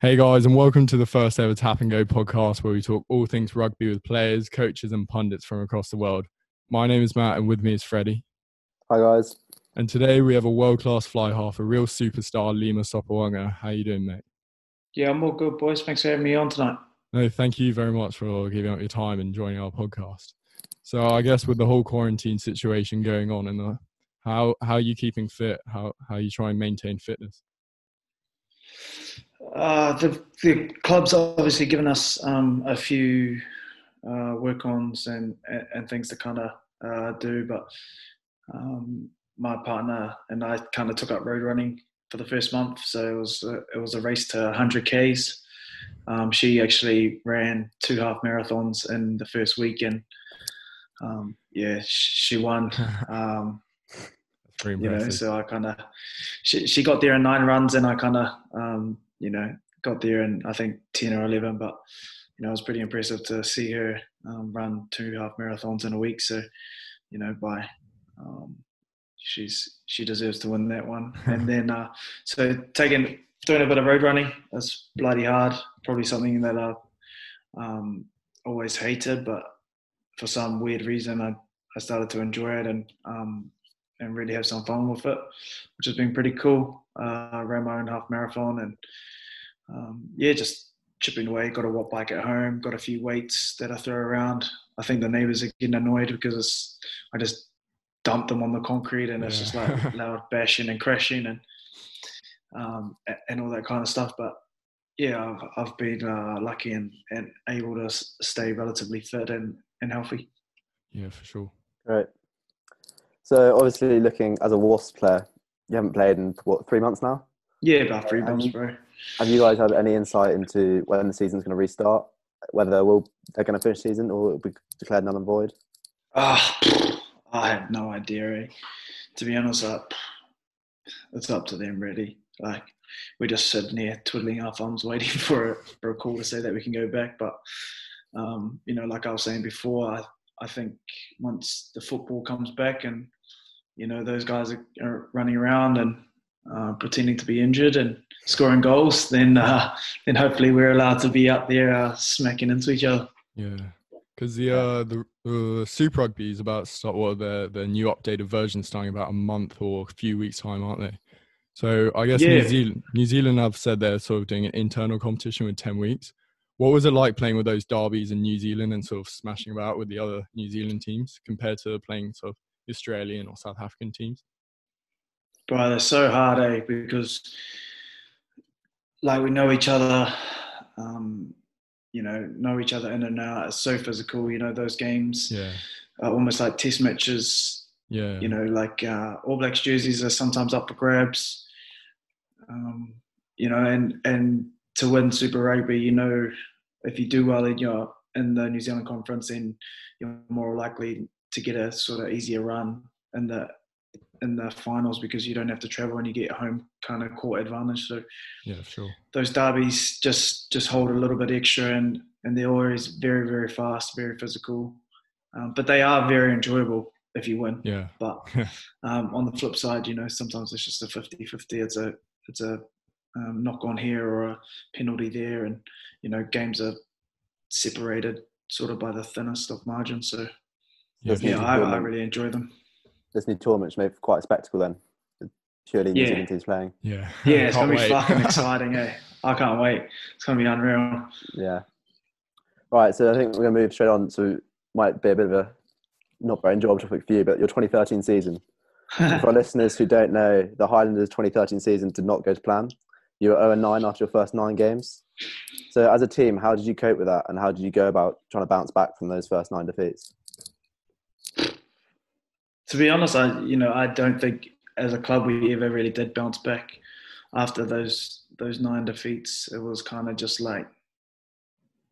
Hey guys, and welcome to the first ever Tap and Go podcast where we talk all things rugby with players, coaches, and pundits from across the world. My name is Matt, and with me is Freddie. Hi guys. And today we have a world class fly half, a real superstar, Lima Sopoaga. How you doing, mate? Yeah, I'm all good, boys. Thanks for having me on tonight. No, thank you very much for giving up your time and joining our podcast. So I guess with the whole quarantine situation going on, and the, how how are you keeping fit? How how are you trying to maintain fitness? Uh, the, the club's obviously given us um, a few uh, work ons and, and things to kind of uh, do, but um, my partner and I kind of took up road running for the first month. So it was a, it was a race to 100 Ks. Um, she actually ran two half marathons in the first week, and um, yeah, she won. Um, you know, so I kind of she she got there in nine runs, and I kind of um, you know got there in I think ten or eleven. But you know, it was pretty impressive to see her um, run two half marathons in a week. So you know, by um, she's she deserves to win that one. and then uh, so taking doing a bit of road running that's bloody hard. Probably something that I've um, always hated, but for some weird reason, I I started to enjoy it and um, and really have some fun with it, which has been pretty cool. Uh, I ran my own half marathon and um, yeah, just chipping away. Got a watt bike at home. Got a few weights that I throw around. I think the neighbours are getting annoyed because it's, I just dump them on the concrete and it's just like loud bashing and crashing and um, and all that kind of stuff. But yeah, I've, I've been uh, lucky and, and able to stay relatively fit and, and healthy. Yeah, for sure. Great. So obviously looking as a Wasp player, you haven't played in what, three months now? Yeah, about three Um, months, bro. Have you guys had any insight into when the season's going to restart? Whether will they're going to finish the season or it'll be declared null and void? Ah, I have no idea. Eh? To be honest, uh, it's up to them really. Like we're just sitting here twiddling our thumbs, waiting for a, for a call to say that we can go back. But um, you know, like I was saying before, I, I think once the football comes back and you know those guys are, are running around and uh, pretending to be injured and scoring goals, then uh, then hopefully we're allowed to be up there uh, smacking into each other. Yeah, because the uh the uh, Super Rugby is about start. Well, the the new updated version starting about a month or a few weeks time, aren't they? So I guess New Zealand New Zealand have said they're sort of doing an internal competition with ten weeks. What was it like playing with those derbies in New Zealand and sort of smashing about with the other New Zealand teams compared to playing sort of Australian or South African teams? Bro, they're so hard, eh? Because like we know each other, um, you know, know each other in and out. It's so physical, you know, those games Yeah, are almost like test matches. yeah, You know, like uh, All Blacks jerseys are sometimes up for grabs. Um, you know, and and to win Super Rugby, you know, if you do well in your in the New Zealand conference, then you're more likely to get a sort of easier run in the in the finals because you don't have to travel and you get home kind of court advantage. So yeah, sure. those derbies just just hold a little bit extra, and and they're always very very fast, very physical, um, but they are very enjoyable if you win. Yeah. But um, on the flip side, you know, sometimes it's just a 50-50. It's a it's a um, knock on here or a penalty there, and you know, games are separated sort of by the thinnest of margins. So Yeah, Doesn't yeah, I, I really enjoy them. This new tournament's made for quite a spectacle then. Purely New Yeah. Zealand teams playing. Yeah. Yeah, it's gonna be fucking exciting. Eh? I can't wait. It's gonna be unreal. Yeah. Right, so I think we're going to move straight on to might be a bit of a not very enjoyable topic for you, but your 2013 season. for our listeners who don't know, the Highlanders 2013 season did not go to plan. You were 0 9 after your first nine games. So, as a team, how did you cope with that, and how did you go about trying to bounce back from those first nine defeats? To be honest, I you know I don't think as a club we ever really did bounce back after those those nine defeats. It was kind of just like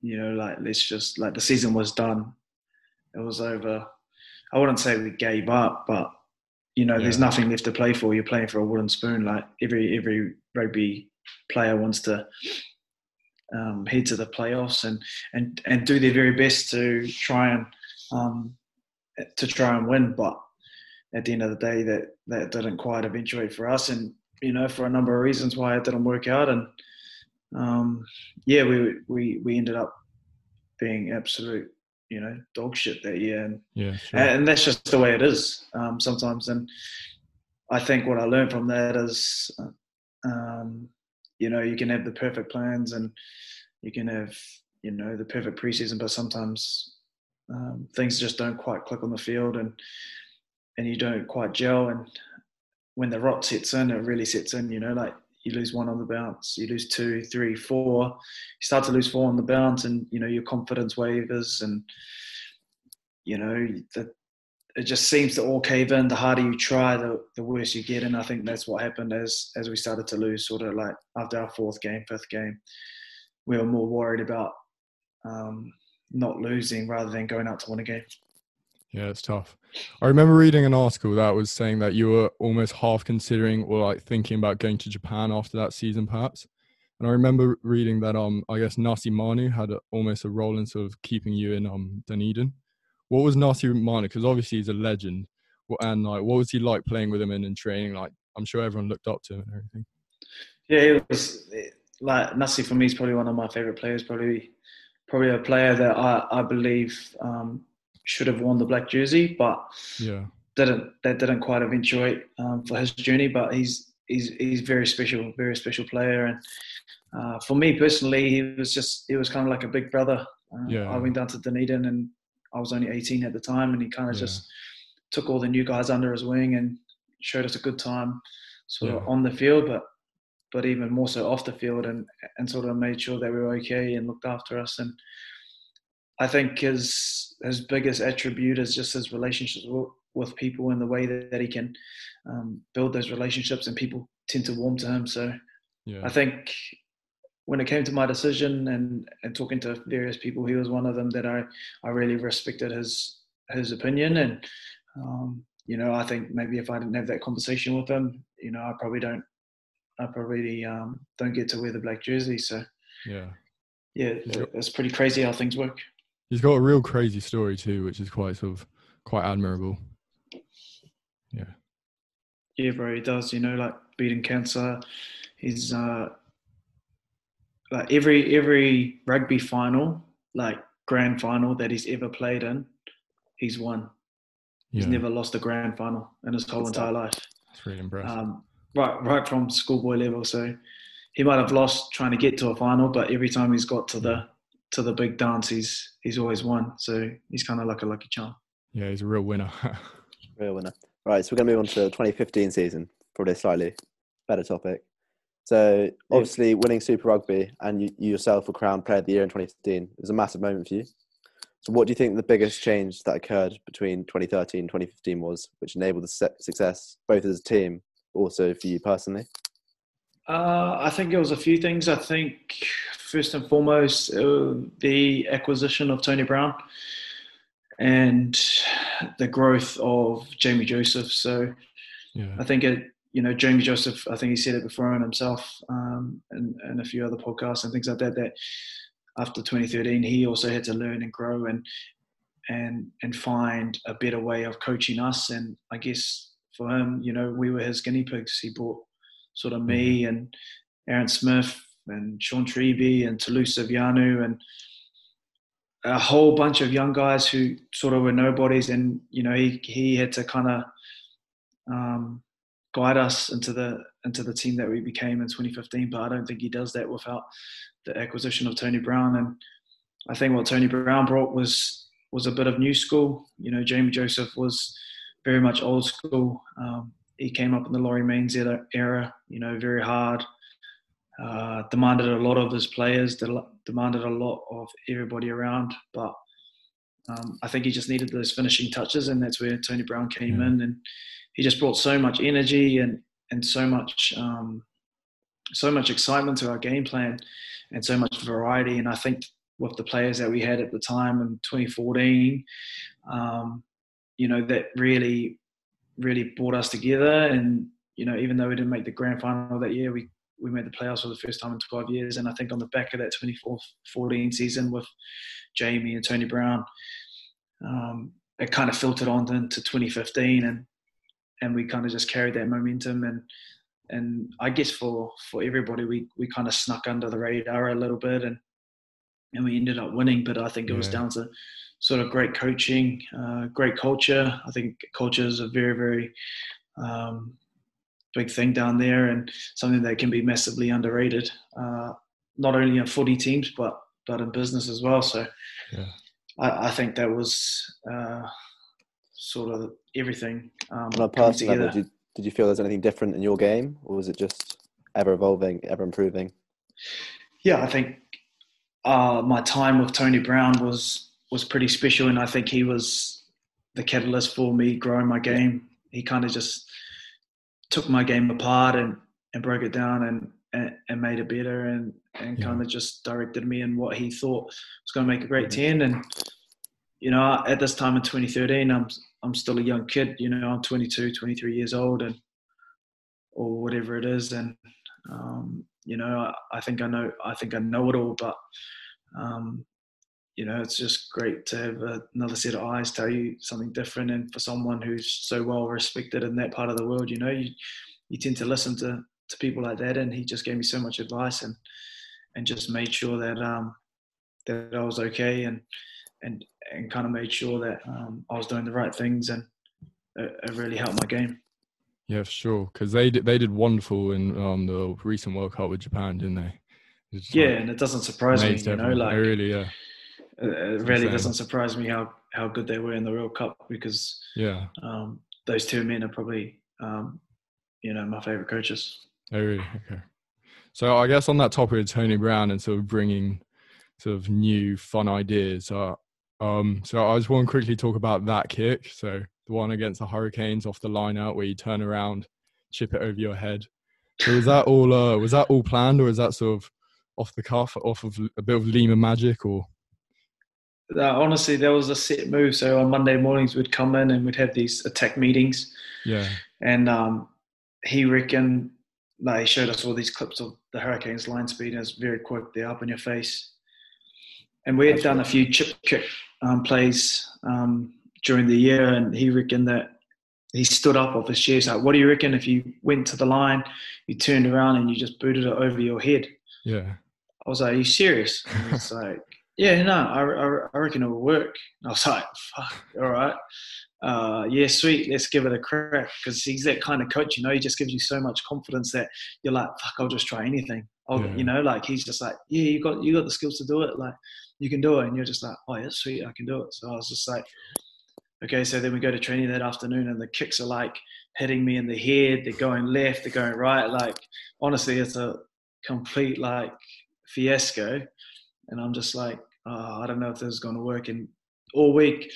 you know like let's just like the season was done. It was over. I wouldn't say we gave up, but you know there's nothing left to play for. You're playing for a wooden spoon. Like every every rugby player wants to um, head to the playoffs and and and do their very best to try and um, to try and win, but at the end of the day that that didn't quite eventuate for us and you know for a number of reasons why it didn't work out and um, yeah we we we ended up being absolute you know dog shit that year and Yeah. Sure. and that's just the way it is um, sometimes and I think what I learned from that is um, you know you can have the perfect plans and you can have you know the perfect preseason but sometimes um, things just don't quite click on the field and and you don't quite gel and when the rot sets in it really sets in you know like you lose one on the bounce you lose two three four you start to lose four on the bounce and you know your confidence wavers and you know the, it just seems to all cave in the harder you try the, the worse you get and i think that's what happened as as we started to lose sort of like after our fourth game fifth game we were more worried about um, not losing rather than going out to win a game Yeah, it's tough. I remember reading an article that was saying that you were almost half considering or like thinking about going to Japan after that season, perhaps. And I remember reading that um, I guess Nasi Manu had a, almost a role in sort of keeping you in um Dunedin. What was Nasi Manu? Because obviously he's a legend. And like what was he like playing with him and in training? Like I'm sure everyone looked up to him and everything. Yeah, it was like Nasi for me is probably one of my favorite players. Probably, probably a player that I I believe um, should have worn the black jersey, but Yeah. didn't. That didn't quite eventuate um, for his journey. But he's he's he's very special, very special player. And uh, for me personally, he was just he was kind of like a big brother. Uh, Yeah. I went down to Dunedin and I was only 18 at the time, and he kind of Yeah. just took all the new guys under his wing and showed us a good time, sort of on the field, but but even more so off the field, and and sort of made sure that we were okay and looked after us. And I think his his biggest attribute is just his relationships with, people and the way that, that he can um, build those relationships, and people tend to warm to him. So Yeah. I think when it came to my decision and, and talking to various people, he was one of them that I, I really respected his his opinion. And um, you know, I think maybe if I didn't have that conversation with him, you know, I probably don't I probably um, don't get to wear the black jersey. So Yeah. yeah, it's pretty crazy how things work. He's got a real crazy story too, which is quite sort of quite admirable. Yeah. Yeah, bro, he does. You know, like beating cancer. He's uh, like every every rugby final, like grand final that he's ever played in, he's won. He's Yeah. never lost a grand final in his whole Good stuff. entire life. That's really impressive. Um, right, right from schoolboy level. So he might have lost trying to get to a final, but every time he's got to the to the big dance, he's he's always won. So he's kind of like a lucky charm. yeah, he's a real winner. Real winner. Right, so we're going to move on to the 2015 season, probably a slightly better topic. So, obviously, winning Super Rugby and you, you yourself were crowned Player of the Year in 2015 it was a massive moment for you. So, what do you think the biggest change that occurred between 2013 and 2015 was, which enabled the success both as a team, also for you personally? Uh, I think it was a few things. I think first and foremost, uh, the acquisition of Tony Brown and the growth of Jamie Joseph. So yeah. I think it, you know, Jamie Joseph. I think he said it before on himself um, and and a few other podcasts and things like that. That after 2013, he also had to learn and grow and and and find a better way of coaching us. And I guess for him, you know, we were his guinea pigs. He brought sort of me and Aaron Smith and Shaun Treeby and Toulouse Vianu and a whole bunch of young guys who sort of were nobodies, and you know he he had to kind of um, guide us into the into the team that we became in 2015. But I don't think he does that without the acquisition of Tony Brown. And I think what Tony Brown brought was was a bit of new school. You know, Jamie Joseph was very much old school. Um, he came up in the Laurie Mains era, era you know, very hard, uh, demanded a lot of his players, demanded a lot of everybody around. But um, I think he just needed those finishing touches, and that's where Tony Brown came in, and he just brought so much energy and and so much um, so much excitement to our game plan, and so much variety. And I think with the players that we had at the time in 2014, um, you know, that really really brought us together. And you know, even though we didn't make the grand final that year, we we made the playoffs for the first time in 12 years. And I think on the back of that 2014 season with Jamie and Tony Brown, um, it kind of filtered on into 2015, and and we kind of just carried that momentum. And and I guess for for everybody, we we kind of snuck under the radar a little bit, and and we ended up winning. But I think it was down to sort of great coaching, uh, great culture. I think culture is a very very um, big thing down there and something that can be massively underrated, uh, not only in footy teams but but in business as well. So yeah. I, I, think that was uh, sort of everything. Um, On a personal level, did, did you feel there's anything different in your game, or was it just ever evolving, ever improving? Yeah, I think uh, my time with Tony Brown was was pretty special, and I think he was the catalyst for me growing my game. He kind of just took my game apart and, and broke it down and, and, and made it better and, and yeah. kind of just directed me in what he thought was going to make a great 10. And, you know, at this time in 2013, I'm, I'm still a young kid, you know, I'm 22, 23 years old and, or whatever it is. And, um, you know, I, I, think I know, I think I know it all, but, um, you know, it's just great to have another set of eyes tell you something different. And for someone who's so well respected in that part of the world, you know, you, you tend to listen to, to people like that. And he just gave me so much advice and, and just made sure that, um, that I was okay and, and, and kind of made sure that um, I was doing the right things and it, it really helped my game. Yeah, for sure. Because they did, they did wonderful in um, the recent World Cup with Japan, didn't they? Yeah, like, and it doesn't surprise me, you know, like really, yeah it really doesn't surprise me how, how good they were in the World Cup because yeah, um, those two men are probably um, you know my favorite coaches. Oh really? Okay. So I guess on that topic of Tony Brown and sort of bringing sort of new fun ideas. Uh, um, so I just want to quickly talk about that kick. So the one against the Hurricanes off the line out where you turn around, chip it over your head. So was that all? Uh, was that all planned, or is that sort of off the cuff, off of a bit of Lima magic, or? That honestly that was a set move. So on Monday mornings we'd come in and we'd have these attack meetings. Yeah. And um, he reckoned like he showed us all these clips of the Hurricanes line speed and it's very quick, they're up in your face. And we had That's done a few chip kick um, plays um, during the year and he reckoned that he stood up off his chair. He's like, what do you reckon if you went to the line, you turned around and you just booted it over your head? Yeah. I was like, are you serious? And it's like, yeah, no, I, I, reckon it will work. And I was like, fuck, all right. Uh, yeah, sweet, let's give it a crack. Because he's that kind of coach, you know, he just gives you so much confidence that you're like, fuck, I'll just try anything. I'll, yeah. You know, like he's just like, yeah, you got you got the skills to do it. Like you can do it. And you're just like, oh, yeah, sweet, I can do it. So I was just like, okay, so then we go to training that afternoon and the kicks are like hitting me in the head. They're going left, they're going right. Like, honestly, it's a complete like fiasco and I'm just like, oh, I don't know if this is going to work. And all week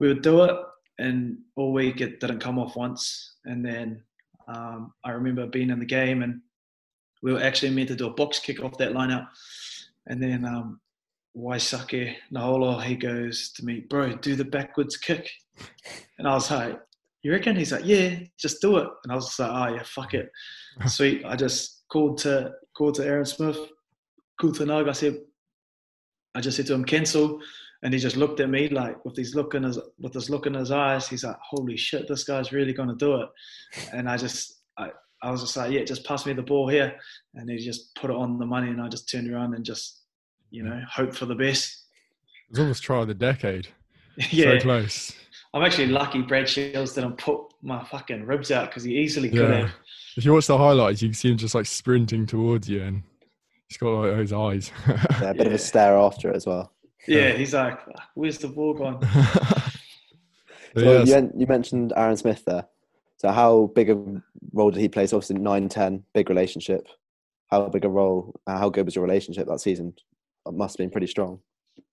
we would do it, and all week it didn't come off once. And then um, I remember being in the game, and we were actually meant to do a box kick off that lineup. And then um, Waisake Naholo, he goes to me, bro, do the backwards kick. And I was like, you reckon? He's like, yeah, just do it. And I was like, oh yeah, fuck it. Sweet. I just called to called to Aaron Smith, called to Nug. I said, I just said to him, cancel. And he just looked at me like with his look in his with this look in his eyes. He's like, "Holy shit, this guy's really gonna do it." And I just, I, I was just like, "Yeah, just pass me the ball here." And he just put it on the money, and I just turned around and just, you know, hope for the best. It was almost try of the decade. yeah, So close. I'm actually lucky Brad Shields didn't put my fucking ribs out because he easily could Yeah. have. If you watch the highlights, you can see him just like sprinting towards you, and he's got like those eyes. Yeah, a bit of a stare after it as well. Yeah, he's like, "Where's the ball gone?" So yes, you, you mentioned Aaron Smith there. So how big a role did he play? So obviously 9-10, big relationship. How big a role, uh, how good was your relationship that season? It must have been pretty strong.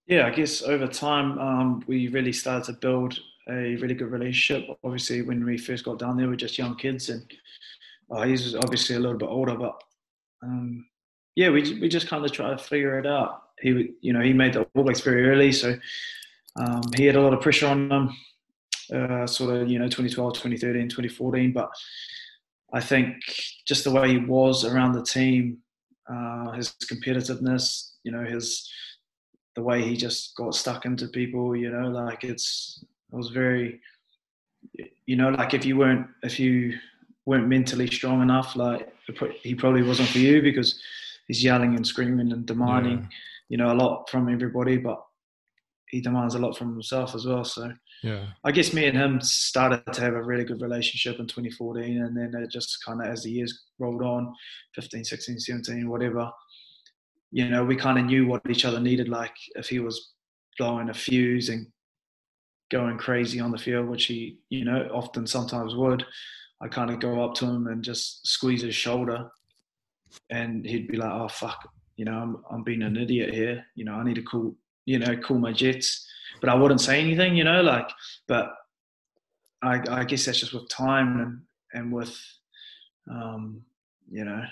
Yeah, I guess over time um, we really started to build a really good relationship. Obviously, when we first got down there, we were just young kids, and uh, he's obviously a little bit older, but um, yeah, we we just kind of try to figure it out. He, you know, he made the All Blacks very early, so um, he had a lot of pressure on him. Uh, sort of, you know, 2012, 2013, 2014, but I think just the way he was around the team, uh, his competitiveness, you know, his the way he just got stuck into people, you know, like it's it was very you know, like if you weren't if you weren't mentally strong enough, like he probably wasn't for you because he's yelling and screaming and demanding, Yeah. you know, a lot from everybody, but he demands a lot from himself as well. So yeah, I guess me and him started to have a really good relationship in 2014, and then it just kind of as the years rolled on, 15, 16, 17, whatever. You know, we kind of knew what each other needed. Like if he was blowing a fuse and going crazy on the field, which he, you know, often sometimes would, I kind of go up to him and just squeeze his shoulder, and he'd be like, "Oh fuck, you know, I'm I'm being an idiot here. You know, I need to call, you know, call my jets." But I wouldn't say anything, you know, like. But I, I guess that's just with time and and with, um, you know,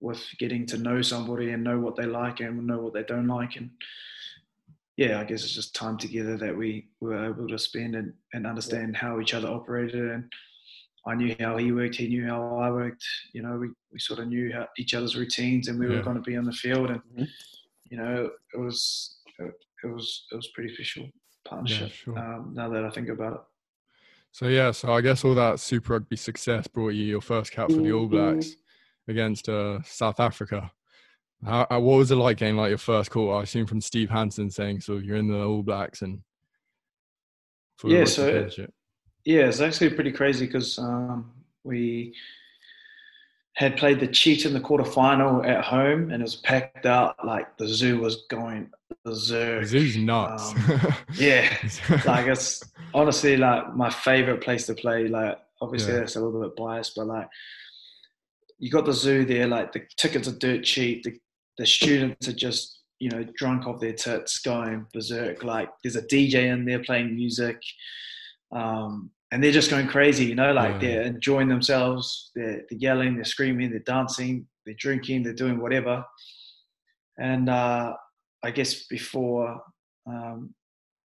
with getting to know somebody and know what they like and know what they don't like and yeah, I guess it's just time together that we were able to spend and, and understand how each other operated and I knew how he worked, he knew how I worked. You know, we, we sort of knew how each other's routines and we were going to be on the field and Mhm. you know it was it was it was pretty official partnership. sure. um, now that I think about it. So yeah, so I guess all that Super Rugby success brought you your first cap for the All Blacks against uh, South Africa. How, uh, what was it like getting like your first call? I assume from Steve Hansen saying, "So you're in the All Blacks and." for Yeah, Rugby so it- Championship." Yeah, it's actually pretty crazy because um, we had played the Chiefs in the quarterfinal at home, and it was packed out. Like the zoo was going berserk. The Zoo's nuts. Um, yeah, like it's honestly like my favorite place to play. Like obviously Yeah. that's a little bit biased, but like you got the zoo there. Like the tickets are dirt cheap. The the students are just you know drunk off their tits, going berserk. Like there's a DJ in there playing music, um, and they're just going crazy. You know, like Yeah. they're enjoying themselves. They're, they're yelling, they're screaming, they're dancing, they're drinking, they're doing whatever. And uh, I guess before, um,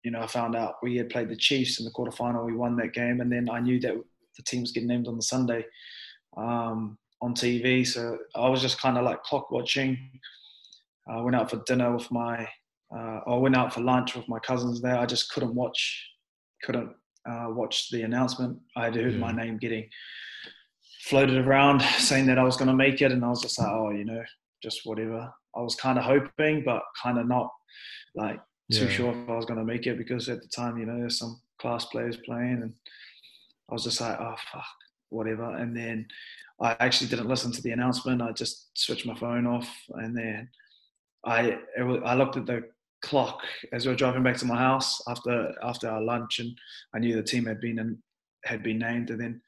you know, I found out we had played the Chiefs in the quarterfinal. We won that game, and then I knew that the team was getting named on the Sunday um, on TV. So I was just kind of like clock watching. I went out for dinner with my, uh, I went out for lunch with my cousins there. I just couldn't watch, couldn't uh, watch the announcement. I had heard my name getting floated around, saying that I was going to make it, and I was just like, oh, you know, just whatever. I was kind of hoping, but kind of not like too Yeah. sure if I was going to make it because at the time, you know, there's some class players playing, and I was just like, oh fuck, whatever. And then I actually didn't listen to the announcement. I just switched my phone off, and then I I looked at the clock as we were driving back to my house after after our lunch, and I knew the team had been and had been named, and then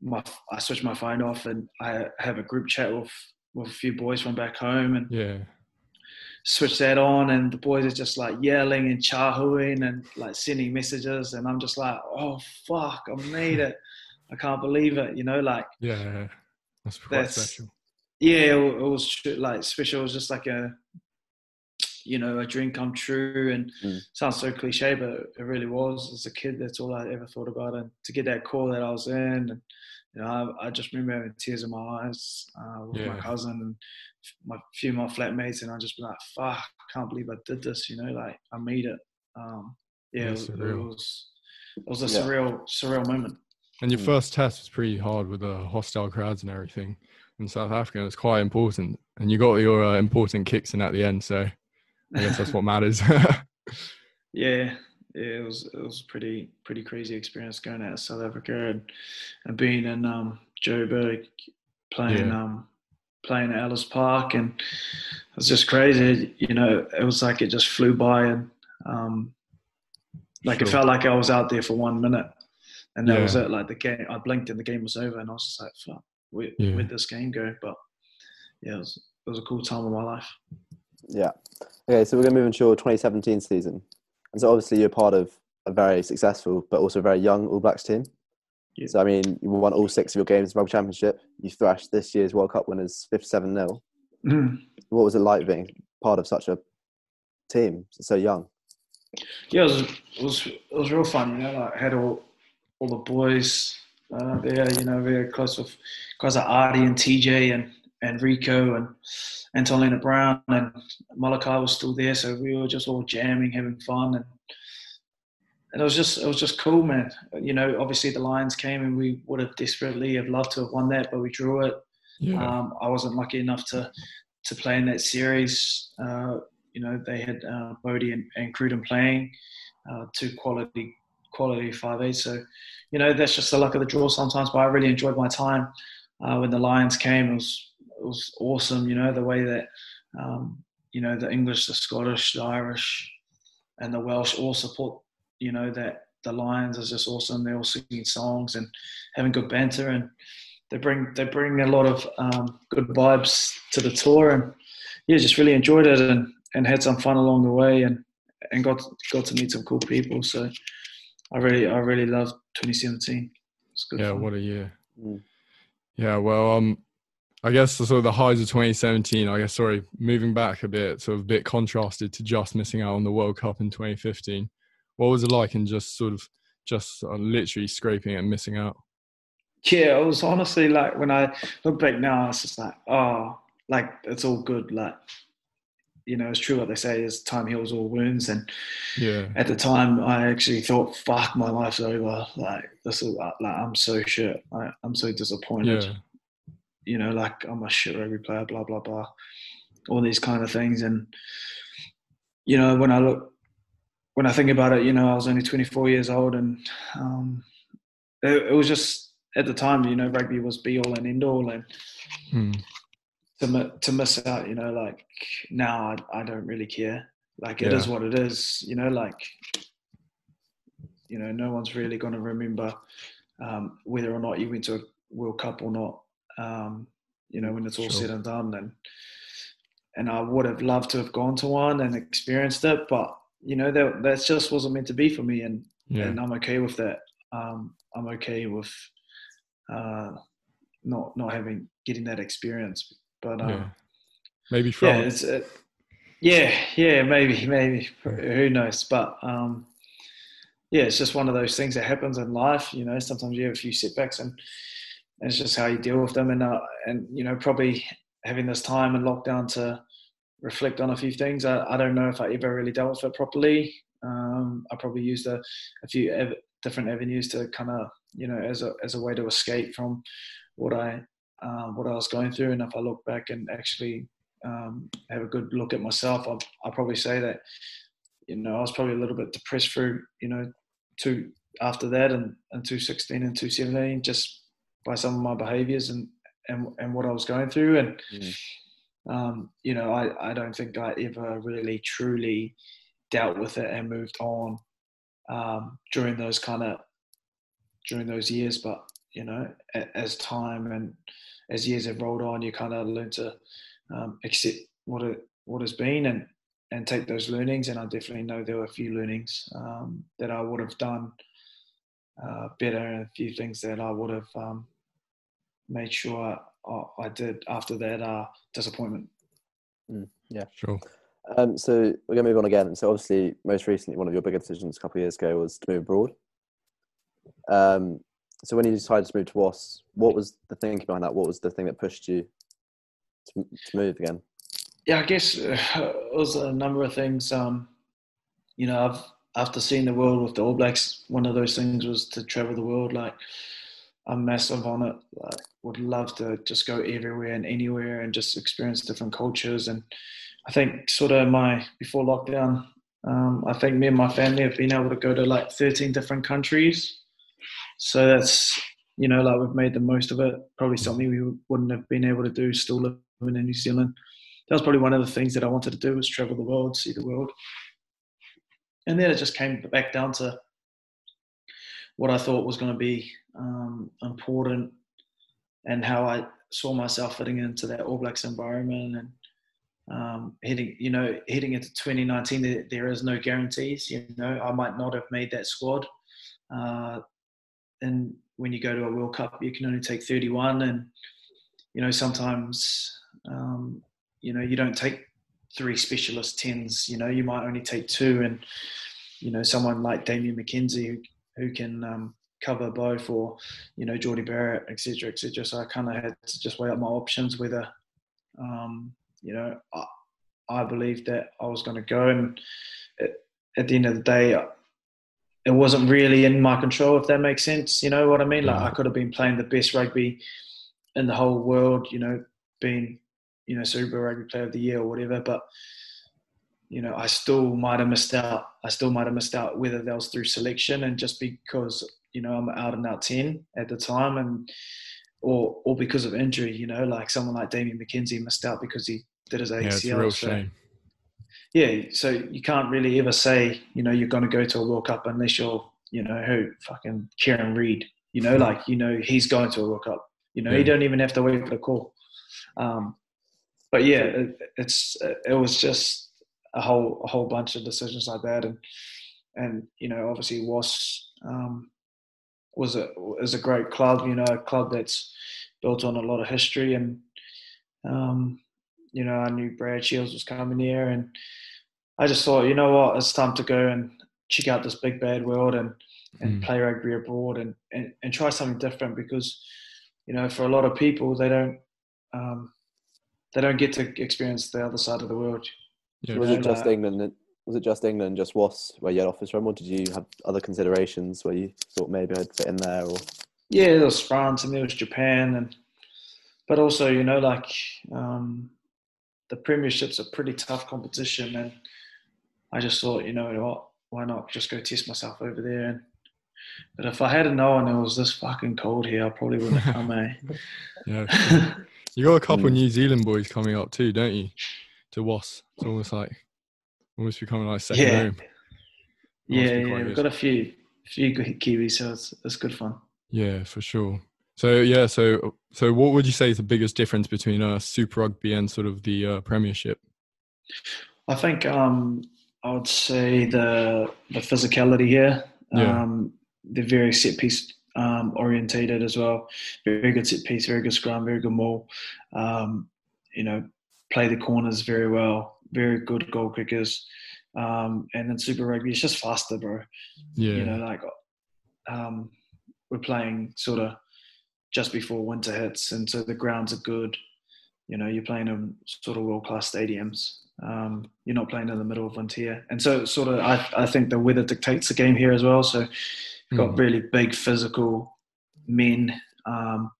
my I switched my phone off, and I have a group chat with with a few boys from back home, and yeah, switch that on and the boys are just like yelling and chahooing and like sending messages and I'm just like, oh fuck, I made it. I can't believe it, you know, like yeah. That's quite That's- special. yeah, it, it was like special. It was just like a, you know, a dream come true. And Mm. sounds so cliche, but it really was. As a kid, that's all I ever thought about. And to get that call that I was in, and you know, I, I just remember having tears in my eyes uh, with my cousin and my few of my flatmates, and I just be like, "Fuck, I can't believe I did this." You know, like I made it. Um, yeah, Yeah, it, was, it was it was a Yeah. surreal surreal moment. And your Mm. first test was pretty hard with the hostile crowds and everything in South Africa. and It's quite important, and you got your uh, important kicks in at the end. So I guess that's what matters. yeah, yeah, it was it was a pretty pretty crazy experience going out of South Africa and, and being in um, Joburg, playing Yeah. um, playing at Ellis Park, and it was just crazy. You know, it was like it just flew by, and um, like it felt like I was out there for one minute, and that was it. Like the game, I blinked and the game was over, and I was just like, "Fuck, where, Yeah. where'd this game go?" But yeah, it was it was a cool time of my life. Yeah. Okay, so we're going to move into your 2017 season. And so obviously you're part of a very successful but also very young All Blacks team. Yeah. So, I mean, you won all six of your games in the Rugby Championship. You thrashed this year's World Cup winners 57 0. Mhm. What was it like being part of such a team so young? yeah, it was, it was it was real fun. You know, like I had all all the boys uh, there. You know, very close with guys like Ardie and TJ and and Rieko and Anton Lienert-Brown and Malakai was still there. So we were just all jamming, having fun, and and it was just it was just cool, man. You know, obviously the Lions came and we would have desperately have loved to have won that, but we drew it. yeah, Um, I wasn't lucky enough to to play in that series. Uh, you know, they had uh, Bodie and, and Cruden playing, uh, two quality quality five eight. So, you know, that's just the luck of the draw sometimes. But I really enjoyed my time uh, when the Lions came. It was it was awesome. You know, the way that um, you know the English, the Scottish, the Irish, and the Welsh all support. You know that the Lions is just awesome. They're all singing songs and having good banter and they bring they bring a lot of um, good vibes to the tour, and yeah, just really enjoyed it and, and had some fun along the way, and and got got to meet some cool people. So I really I really loved 2017. It's good. yeah. fun. What a year. Mm. Yeah, well, um, I guess the sort of the highs of 2017. I guess sorry, moving back a bit, sort of a bit contrasted to just missing out on the World Cup in 2015. What was it like, in just sort of just uh, literally scraping and missing out? Yeah, it was honestly like when I look back now, it's just like oh, like it's all good. Like you know, it's true what they say is time heals all wounds, and Yeah, at the time I actually thought, fuck, my life's over. Like this is like I'm so shit. I, I'm so disappointed. yeah, you know, like I'm a shit rugby player, blah blah blah, all these kind of things. And you know, when I look, when I think about it, you know, I was only 24 years old, and um, it, it was just at the time, you know, rugby was be all and end all, and Hmm. to to miss out, you know, like now I, I don't really care. Like it is Yeah. what it is, you know, like you know, no one's really going to remember um, whether or not you went to a World Cup or not. Um, you know, when it's all Sure. said and done, and and I would have loved to have gone to one and experienced it, but you know that that just wasn't meant to be for me, and yeah, and I'm okay with that. Um, I'm okay with uh, not not having getting that experience, but um, yeah. Maybe yeah, it's, uh, yeah, yeah, maybe, maybe. Who knows? But um, yeah, it's just one of those things that happens in life. You know, sometimes you have a few setbacks, and, it's just how you deal with them. And uh, and you know, probably having this time and lockdown to reflect on a few things. I, I don't know if I ever really dealt with it properly. Um, I probably used a, a few ev- different avenues to kind of, you know, as a as a way to escape from what I uh, what I was going through. And if I look back and actually um, have a good look at myself, I'll, I'll probably say that, you know, I was probably a little bit depressed through, you know, two after that and, and 216 and 217 just by some of my behaviors and, and, and what I was going through. And, Mm. um, you know, I, I don't think I ever really truly dealt with it and moved on um, during those kind of during those years. But you know, as time and as years have rolled on, you kind of learn to um, accept what it what has been and and take those learnings. And I definitely know there were a few learnings um, that I would have done uh, better, and a few things that I would have um, made sure I, I did after that uh, disappointment. Yeah sure. Um, so we're going to move on again. So obviously, most recently, one of your bigger decisions a couple of years ago was to move abroad. Um, So when you decided to move to Wasps, what was the thinking behind that? What was the thing that pushed you to, to move again? Yeah, I guess uh, it was a number of things. Um, you know, I've after seeing the world with the All Blacks, one of those things was to travel the world. Like, I'm massive on it. Like, would love to just go everywhere and anywhere and just experience different cultures. And I think sort of my before lockdown, um, I think me and my family have been able to go to like 13 different countries. So that's you know like we've made the most of it. Probably something we wouldn't have been able to do still living in New Zealand. That was probably one of the things that I wanted to do was travel the world, see the world. And then it just came back down to what I thought was going to be um, important and how I saw myself fitting into that All Blacks environment and um, heading, you know, heading into 2019, there, there is no guarantees. You know, I might not have made that squad. Uh, and when you go to a World Cup, you can only take 31, and you know sometimes um, you know you don't take three specialist tens. You know, you might only take two, and you know someone like Damian McKenzie who who can um, cover both, or you know Jordie Barrett, etc., etc. So I kind of had to just weigh up my options whether um, you know I, I believed that I was going to go, and at, at, the end of the day. It wasn't really in my control, if that makes sense. You know what I mean? Like I could have been playing the best rugby in the whole world, you know, being you know Super Rugby Player of the Year or whatever, but you know, I still might have missed out. I still might have missed out whether that was through selection and just because you know I'm out and out ten at the time, and or or because of injury. You know, like someone like Damian McKenzie missed out because he did his ACL. Yeah, it's a real so, shame. Yeah, so you can't really ever say you know you're going to go to a World Cup unless you're you know who fucking Kieran Read. You know, like you know he's going to a World Cup. You know, yeah. he don't even have to wait for the call. Um, but yeah, it, it's it was just a whole a whole bunch of decisions like that, and and you know obviously was um, was a is a great club, you know, a club that's built on a lot of history, and um, you know I knew Brad Shields was coming here, and I just thought, you know what, it's time to go and check out this big bad world and and mm. play rugby abroad and, and and try something different because you know for a lot of people they don't um, they don't get to experience the other side of the world. Yeah. Was it just uh, England? Was it just England, just Wasps, where you had offers from, or did you have other considerations where you thought maybe I'd fit in there? Or yeah, there was France and there was Japan, and but also you know like um, the Premiership's a pretty tough competition, and I just thought you know what, why not just go test myself over there? And but if I had known it was this fucking cold here, I probably wouldn't have come. eh? yeah. You got a couple mm. New Zealand boys coming up too, don't you? To Wasps. It's almost like almost becoming like second yeah. home. Yeah, yeah, we've got a few few good Kiwis, so it's it's good fun. Yeah, for sure. So yeah, so so what would you say is the biggest difference between uh, Super Rugby and sort of the uh, Premiership? I think um, I would say the the physicality here. Yeah. Um, the very set piece um, orientated as well. Very good set piece, very good scrum, very good maul. Um, you know, play the corners very well. Very good goal kickers. Um, and then Super Rugby, it's just faster, bro. Yeah. You know, like um, we're playing sort of just before winter hits, and so the grounds are good. You know, you're playing in sort of world class stadiums. Um, you're not playing in the middle of winter, and so sort of I, I think the weather dictates the game here as well. So you've got mm. really big physical men. Um,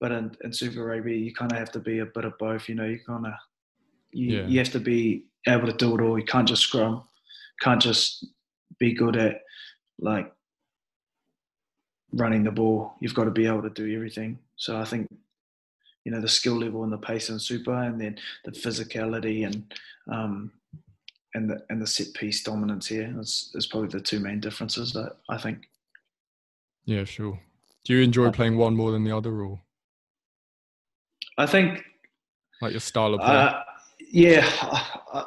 but in, in, Super Rugby, you kind of have to be a bit of both. You know, you kind of you, yeah. you have to be able to do it all. You can't just scrum, can't just be good at like running the ball. You've got to be able to do everything. So I think you know the skill level and the pace and super, and then the physicality and um, and the and the set piece dominance here is, is probably the two main differences that I think. Yeah, sure. Do you enjoy playing one more than the other, or? I think. Like your style of play. Uh, yeah, I,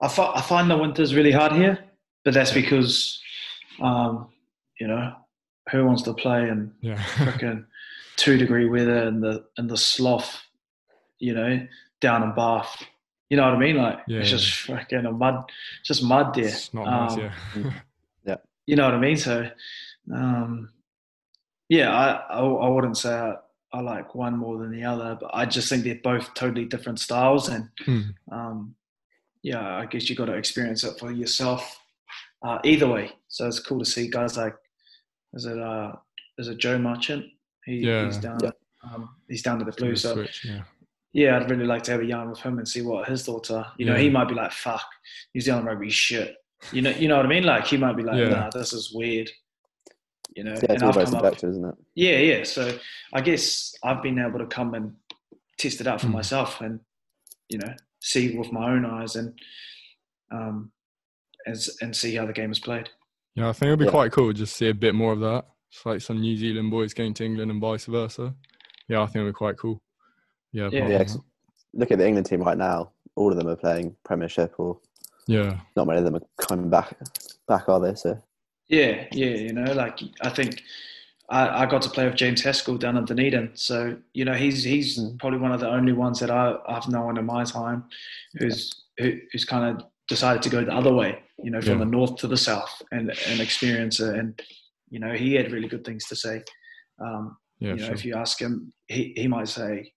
I, I, I find the winters really hard here, but that's because, um, you know, who wants to play in yeah. freaking two degree weather and the and the slough, you know, down in Bath. You know what I mean? Like yeah, it's just freaking a mud, it's just mud there. It's not um, nice, yeah. yeah. You know what I mean? So um, yeah, I, I I wouldn't say I, I like one more than the other, but I just think they're both totally different styles, and Hmm. um, yeah, I guess you got to experience it for yourself. Uh, either way, so it's cool to see guys like is it uh is it Joe Marchant? He, Yeah. he's down. Yeah. Um, he's down to the blue. So switch, yeah. yeah, I'd really like to have a yarn with him and see what his thoughts are. You know, Yeah. he might be like, "Fuck, New Zealand rugby shit." You know, you know what I mean? Like he might be like, Yeah. "Nah, this is weird." You know, Yeah, it's and all I've very come up, isn't it? yeah, yeah. So I guess I've been able to come and test it out for Mm. myself and you know see with my own eyes and um and, and see how the game is played. Yeah, I think it'd be Yeah. quite cool just to see a bit more of that. It's like some New Zealand boys going to England and vice versa. Yeah, I think it'd be quite cool. Yeah, Yeah. Yeah, from 'cause that. look at the England team right now. All of them are playing Premiership, or yeah, not many of them are coming back. Back are they? So Yeah, yeah. You know, like I think I, I got to play with James Haskell down in Dunedin, so you know he's he's Mm. probably one of the only ones that I, I've known in my time who's who, who's kind of decided to go the other way. You know, from Yeah. the north to the south and and experience it, and you know he had really good things to say. Um, yeah, you know, sure. if you ask him, he, he might say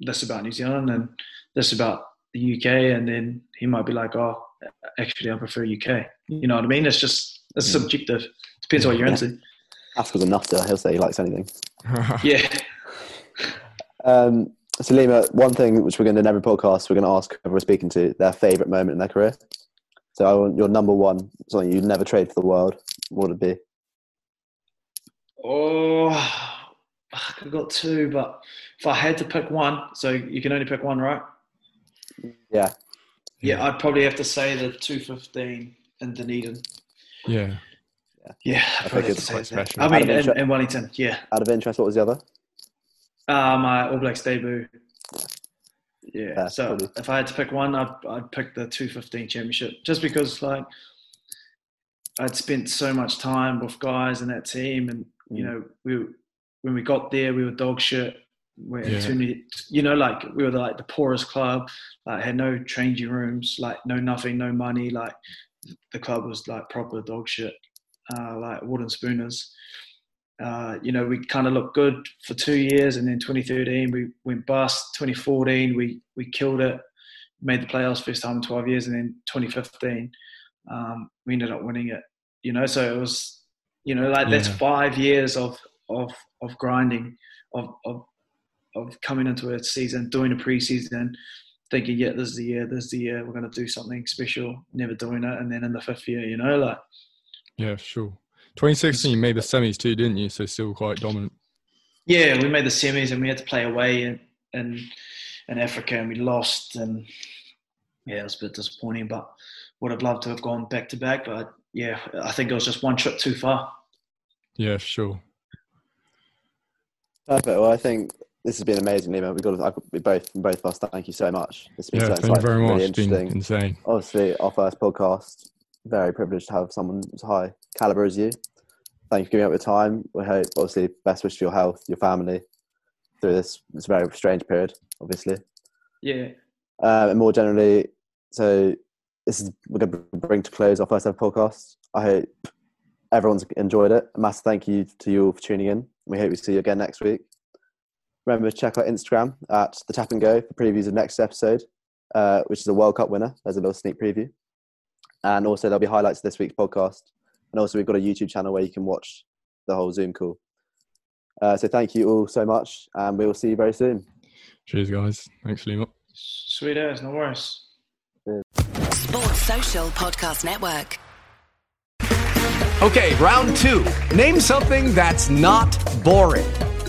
this about New Zealand and this about the UK, and then he might be like, "Oh, actually, I prefer UK." You know what I mean? It's just it's Mm. subjective. Depends on what you're into. Haskell's a nutter. He'll say he likes anything. Yeah, Um, so Lima, one thing which we're going to do in every podcast, we're going to ask whoever we're speaking to their favourite moment in their career. So I want your number one, something you'd never trade for the world. What would it be? Oh, fuck, I got two, but if I had to pick one, so you can only pick one, right? Yeah, Yeah, I'd probably have to say the 215 in Dunedin. Yeah, Yeah, I think it's quite special. I mean, of in, interest- in Wellington, yeah. out of interest, what was the other? Uh, my All Blacks debut. Yeah. Yeah, so probably. if I had to pick one, I'd, I'd pick the 215 championship just because, like, I'd spent so much time with guys in that team, and you Mm. know, we when we got there, we were dog shit. We had Yeah. too many, you know, like we were the, like the poorest club. Like had no changing rooms, like no nothing, no money. Like the club was like proper dog shit, uh, like wooden spooners uh, you know, we kind of looked good for two years, and then 2013 we went bust. 2014 we we killed it, made the playoffs first time in 12 years, and then 2015 um, we ended up winning it. You know, so it was, you know, like that's five years of of of grinding, of of of coming into a season, doing a preseason, thinking, yeah, this is the year, this is the year, we're going to do something special. Never doing it, and then in the fifth year, you know, like yeah, sure. 2016 you made the semis too, didn't you? So still quite dominant. Yeah, we made the semis and we had to play away in in, in Africa and we lost and yeah, it was a bit disappointing. But would have loved to have gone back to back. But yeah, I think it was just one trip too far. Yeah, sure. Perfect. Well, I think this has been amazing, Lima. We've got to, I, we both, from both of us, thank you so much. It's been Yeah, so thank you very much. really It's been interesting. insane. Obviously, our first podcast. Very privileged to have someone as high caliber as you. Thank you for giving up your time. We hope, obviously, best wish for your health, your family through this. It's a very strange period, obviously. Yeah. Um, and more generally, so this is we're going to bring to close our first ever podcast. I hope everyone's enjoyed it. A massive thank you to you all for tuning in. We hope we see you again next week. Remember to check out Instagram at the Tap and Go for previews of next episode, uh, which is a World Cup winner. There's a little sneak preview, and also there'll be highlights of this week's podcast. And also we've got a YouTube channel where you can watch the whole Zoom call. Uh, so thank you all so much, and we will see you very soon. Cheers, guys. Thanks, Lima. Sweet as, no worries. Sports Social Podcast Network. Okay, round two. Name something that's not boring.